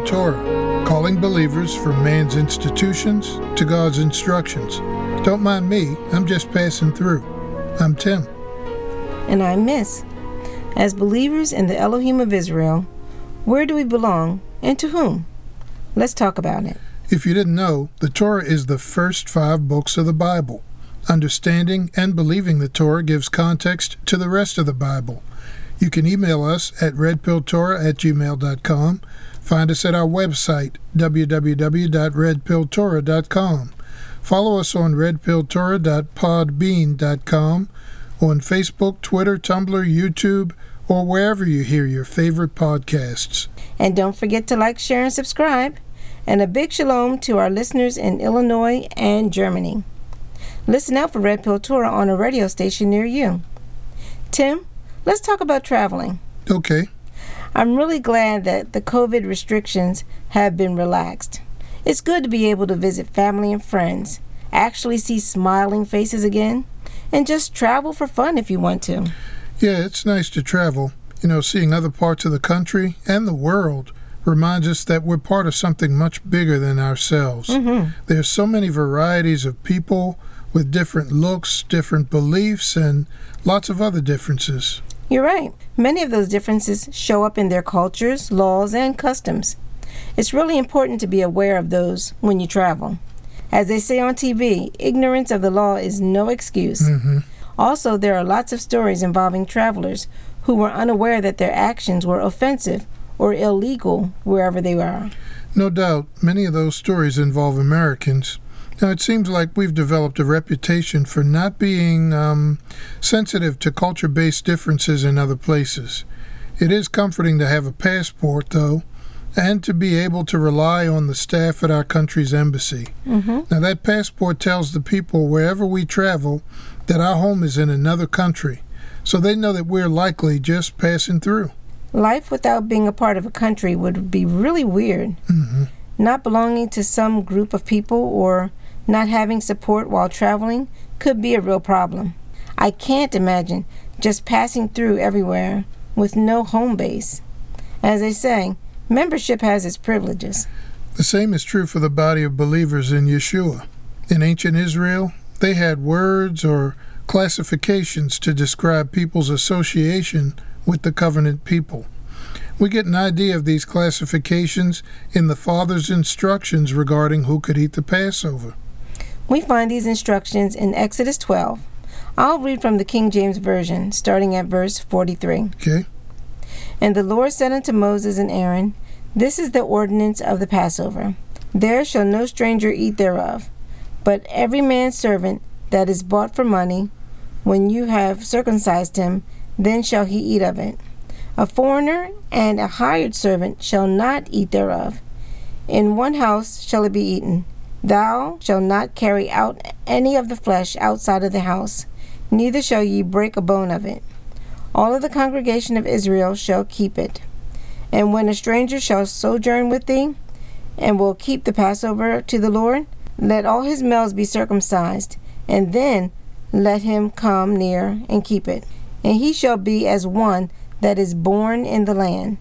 Welcome to Red Pill Torah, calling believers from man's institutions to God's instructions. Don't mind me, I'm just passing through. I'm Tim. And I'm Miss. As believers in the Elohim of Israel, where do we belong and to whom? Let's talk about it. If you didn't know, the Torah is the first five books of the Bible. Understanding and believing the Torah gives context to the rest of the Bible. You can email us at redpilltorah at gmail.com. Find us at our website, www.redpilltorah.com. Follow us on redpilltorah.podbean.com, on Facebook, Twitter, Tumblr, YouTube, or wherever you hear your favorite podcasts. And don't forget to like, share, and subscribe. And a big shalom to our listeners in Illinois and Germany. Listen out for Red Pill Torah on a radio station near you. Tim, Let's talk about traveling. Okay. I'm really glad that the COVID restrictions have been relaxed. It's good to be able to visit family and friends, actually see smiling faces again, and just travel for fun if you want to. Yeah, it's nice to travel. You know, seeing other parts of the country and the world reminds us that we're part of something much bigger than ourselves. Mm-hmm. There's so many varieties of people with different looks, different beliefs, and lots of other differences. You're right. Many of those differences show up in their cultures, laws, and customs. It's really important to be aware of those when you travel. As they say on TV, ignorance of the law is no excuse. Mm-hmm. Also, there are lots of stories involving travelers who were unaware that their actions were offensive or illegal wherever they were. No doubt, many of those stories involve Americans now, it seems like we've developed a reputation for not being um, sensitive to culture based differences in other places. It is comforting to have a passport, though, and to be able to rely on the staff at our country's embassy. Mm-hmm. Now, that passport tells the people wherever we travel that our home is in another country, so they know that we're likely just passing through. Life without being a part of a country would be really weird. Mm-hmm. Not belonging to some group of people or not having support while traveling could be a real problem. I can't imagine just passing through everywhere with no home base. As they say, membership has its privileges. The same is true for the body of believers in Yeshua. In ancient Israel, they had words or classifications to describe people's association with the covenant people. We get an idea of these classifications in the Father's instructions regarding who could eat the Passover. We find these instructions in Exodus 12. I'll read from the King James Version, starting at verse 43. Okay. And the Lord said unto Moses and Aaron, This is the ordinance of the Passover. There shall no stranger eat thereof, but every man's servant that is bought for money, when you have circumcised him, then shall he eat of it. A foreigner and a hired servant shall not eat thereof. In one house shall it be eaten. Thou shalt not carry out any of the flesh outside of the house, neither shall ye break a bone of it. All of the congregation of Israel shall keep it. And when a stranger shall sojourn with thee, and will keep the Passover to the Lord, let all his males be circumcised, and then let him come near and keep it. And he shall be as one that is born in the land.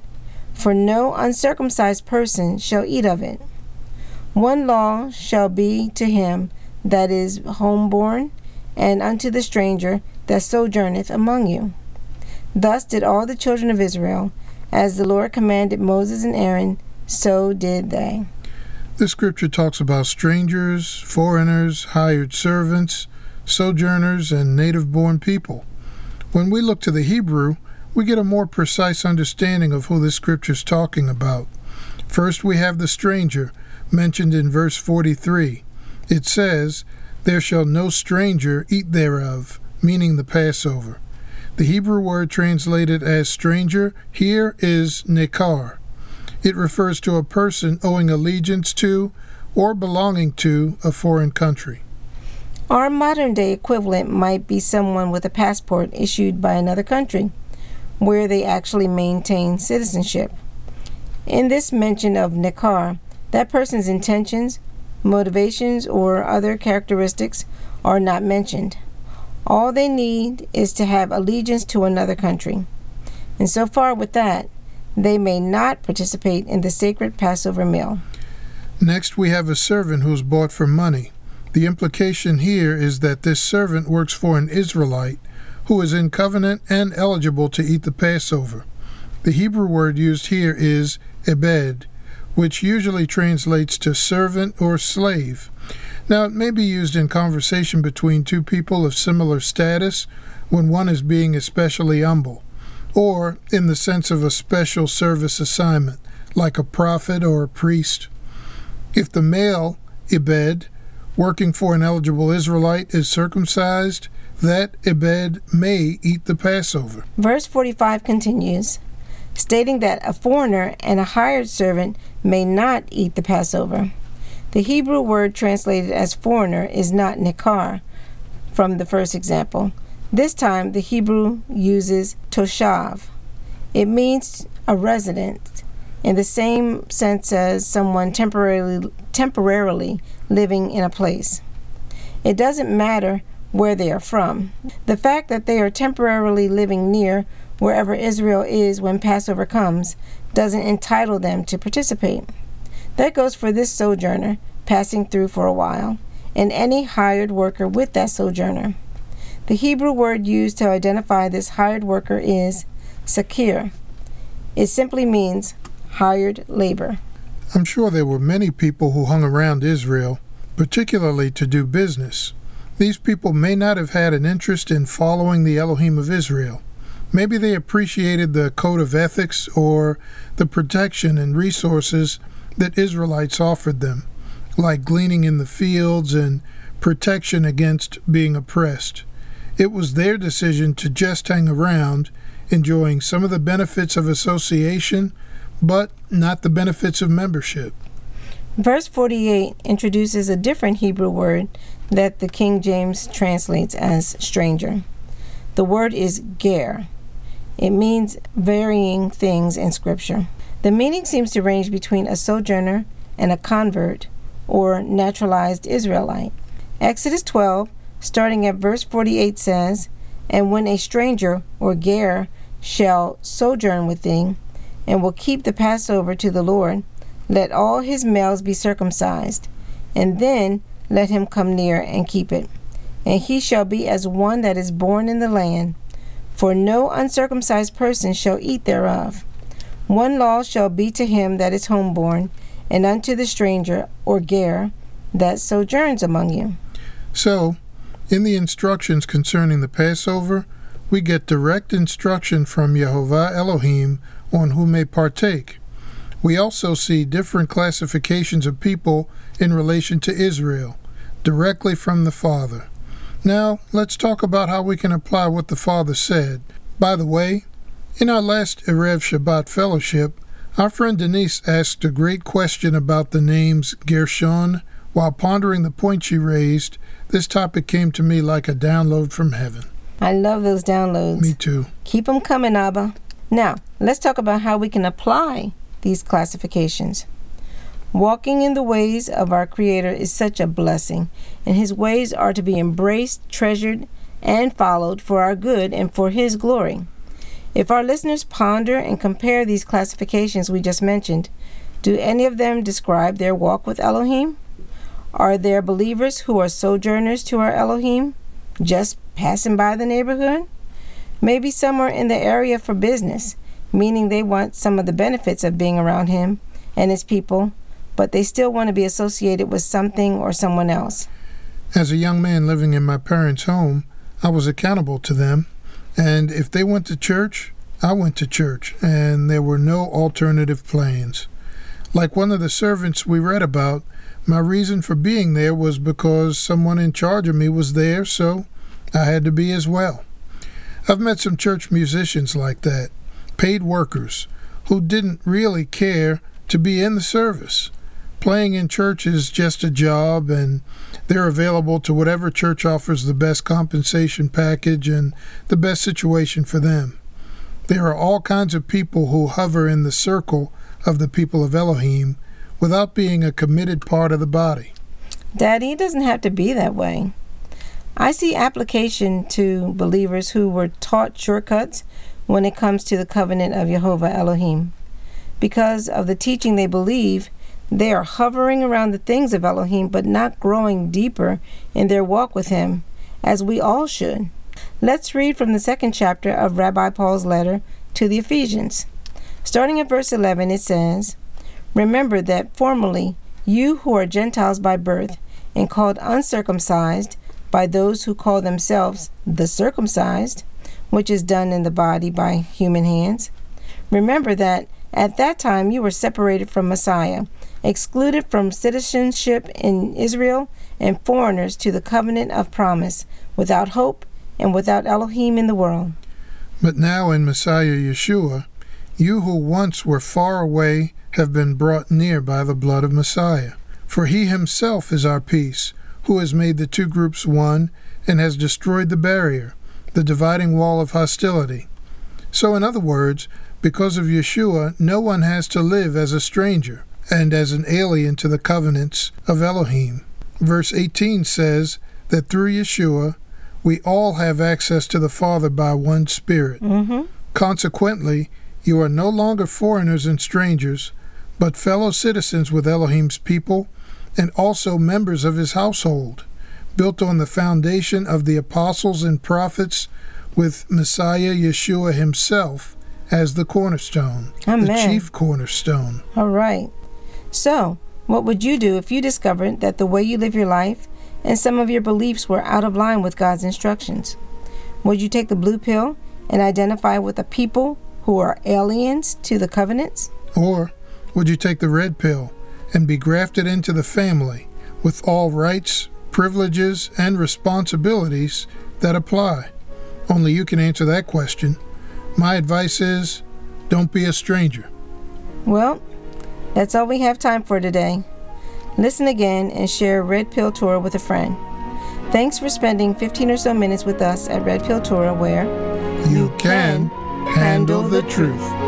For no uncircumcised person shall eat of it. One law shall be to him that is homeborn, and unto the stranger that sojourneth among you. Thus did all the children of Israel, as the Lord commanded Moses and Aaron, so did they. This scripture talks about strangers, foreigners, hired servants, sojourners, and native born people. When we look to the Hebrew, we get a more precise understanding of who this scripture is talking about. First, we have the stranger, mentioned in verse 43. It says, There shall no stranger eat thereof, meaning the Passover. The Hebrew word translated as stranger here is nekar. It refers to a person owing allegiance to or belonging to a foreign country. Our modern day equivalent might be someone with a passport issued by another country, where they actually maintain citizenship. In this mention of nekar, that person's intentions, motivations, or other characteristics are not mentioned. All they need is to have allegiance to another country. And so far with that, they may not participate in the sacred Passover meal. Next, we have a servant who is bought for money. The implication here is that this servant works for an Israelite who is in covenant and eligible to eat the Passover. The Hebrew word used here is ebed, which usually translates to servant or slave. Now, it may be used in conversation between two people of similar status when one is being especially humble, or in the sense of a special service assignment, like a prophet or a priest. If the male, Ebed, working for an eligible Israelite is circumcised, that Ebed may eat the Passover. Verse 45 continues, stating that a foreigner and a hired servant may not eat the Passover. The Hebrew word translated as foreigner is not nikar from the first example. This time the Hebrew uses toshav. It means a resident in the same sense as someone temporarily temporarily living in a place. It doesn't matter where they are from. The fact that they are temporarily living near wherever Israel is when Passover comes doesn't entitle them to participate. That goes for this sojourner passing through for a while, and any hired worker with that sojourner. The Hebrew word used to identify this hired worker is sakir. It simply means hired labor. I'm sure there were many people who hung around Israel, particularly to do business. These people may not have had an interest in following the Elohim of Israel. Maybe they appreciated the code of ethics or the protection and resources that Israelites offered them, like gleaning in the fields and protection against being oppressed. It was their decision to just hang around, enjoying some of the benefits of association, but not the benefits of membership. Verse 48 introduces a different Hebrew word that the King James translates as stranger. The word is ger. It means varying things in Scripture. The meaning seems to range between a sojourner and a convert or naturalized Israelite. Exodus 12, starting at verse 48, says, And when a stranger or ger shall sojourn with thee, and will keep the Passover to the Lord, let all his males be circumcised, and then let him come near and keep it. And he shall be as one that is born in the land, for no uncircumcised person shall eat thereof. One law shall be to him that is homeborn, and unto the stranger or ger that sojourns among you. So, in the instructions concerning the Passover, we get direct instruction from Jehovah Elohim on who may partake. We also see different classifications of people in relation to Israel, directly from the Father. Now, let's talk about how we can apply what the Father said. By the way, in our last Erev Shabbat fellowship, our friend Denise asked a great question about the names Gershon. While pondering the point she raised, this topic came to me like a download from heaven. I love those downloads. Me too. Keep them coming, Abba. Now, let's talk about how we can apply these classifications. Walking in the ways of our Creator is such a blessing, and His ways are to be embraced, treasured, and followed for our good and for His glory. If our listeners ponder and compare these classifications we just mentioned, do any of them describe their walk with Elohim? Are there believers who are sojourners to our Elohim, just passing by the neighborhood? Maybe some are in the area for business meaning they want some of the benefits of being around him and his people, but they still want to be associated with something or someone else. As a young man living in my parents' home, I was accountable to them, and if they went to church, I went to church, and there were no alternative plans. Like one of the servants we read about, my reason for being there was because someone in charge of me was there, so I had to be as well. I've met some church musicians like that paid workers who didn't really care to be in the service. Playing in church is just a job, and they're available to whatever church offers the best compensation package and the best situation for them. There are all kinds of people who hover in the circle of the people of Elohim without being a committed part of the body. Daddy, it doesn't have to be that way. I see application to believers who were taught shortcuts when it comes to the covenant of Jehovah Elohim. Because of the teaching they believe, they are hovering around the things of Elohim but not growing deeper in their walk with Him, as we all should. Let's read from the second chapter of Rabbi Paul's letter to the Ephesians. Starting at verse 11, it says, Remember that formerly you who are Gentiles by birth and called uncircumcised by those who call themselves the circumcised, which is done in the body by human hands, remember that at that time you were separated from Messiah, excluded from citizenship in Israel, and foreigners to the covenant of promise, without hope and without Elohim in the world. But now in Messiah Yeshua, you who once were far away have been brought near by the blood of Messiah. For he himself is our peace, who has made the two groups one and has destroyed the barrier, the dividing wall of hostility. So, in other words, because of Yeshua, no one has to live as a stranger and as an alien to the covenants of Elohim. Verse 18 says that through Yeshua, we all have access to the Father by one Spirit. Mm-hmm. Consequently, you are no longer foreigners and strangers, but fellow citizens with Elohim's people and also members of his household, built on the foundation of the apostles and prophets with Messiah Yeshua himself as the cornerstone, Amen. the chief cornerstone. All right. So, what would you do if you discovered that the way you live your life and some of your beliefs were out of line with God's instructions? Would you take the blue pill and identify with a people who are aliens to the covenants? Or would you take the red pill and be grafted into the family with all rights, privileges, and responsibilities that apply? Only you can answer that question. My advice is don't be a stranger. Well, that's all we have time for today. Listen again and share Red Pill Torah with a friend. Thanks for spending 15 or so minutes with us at Red Pill Torah, where You can handle the truth.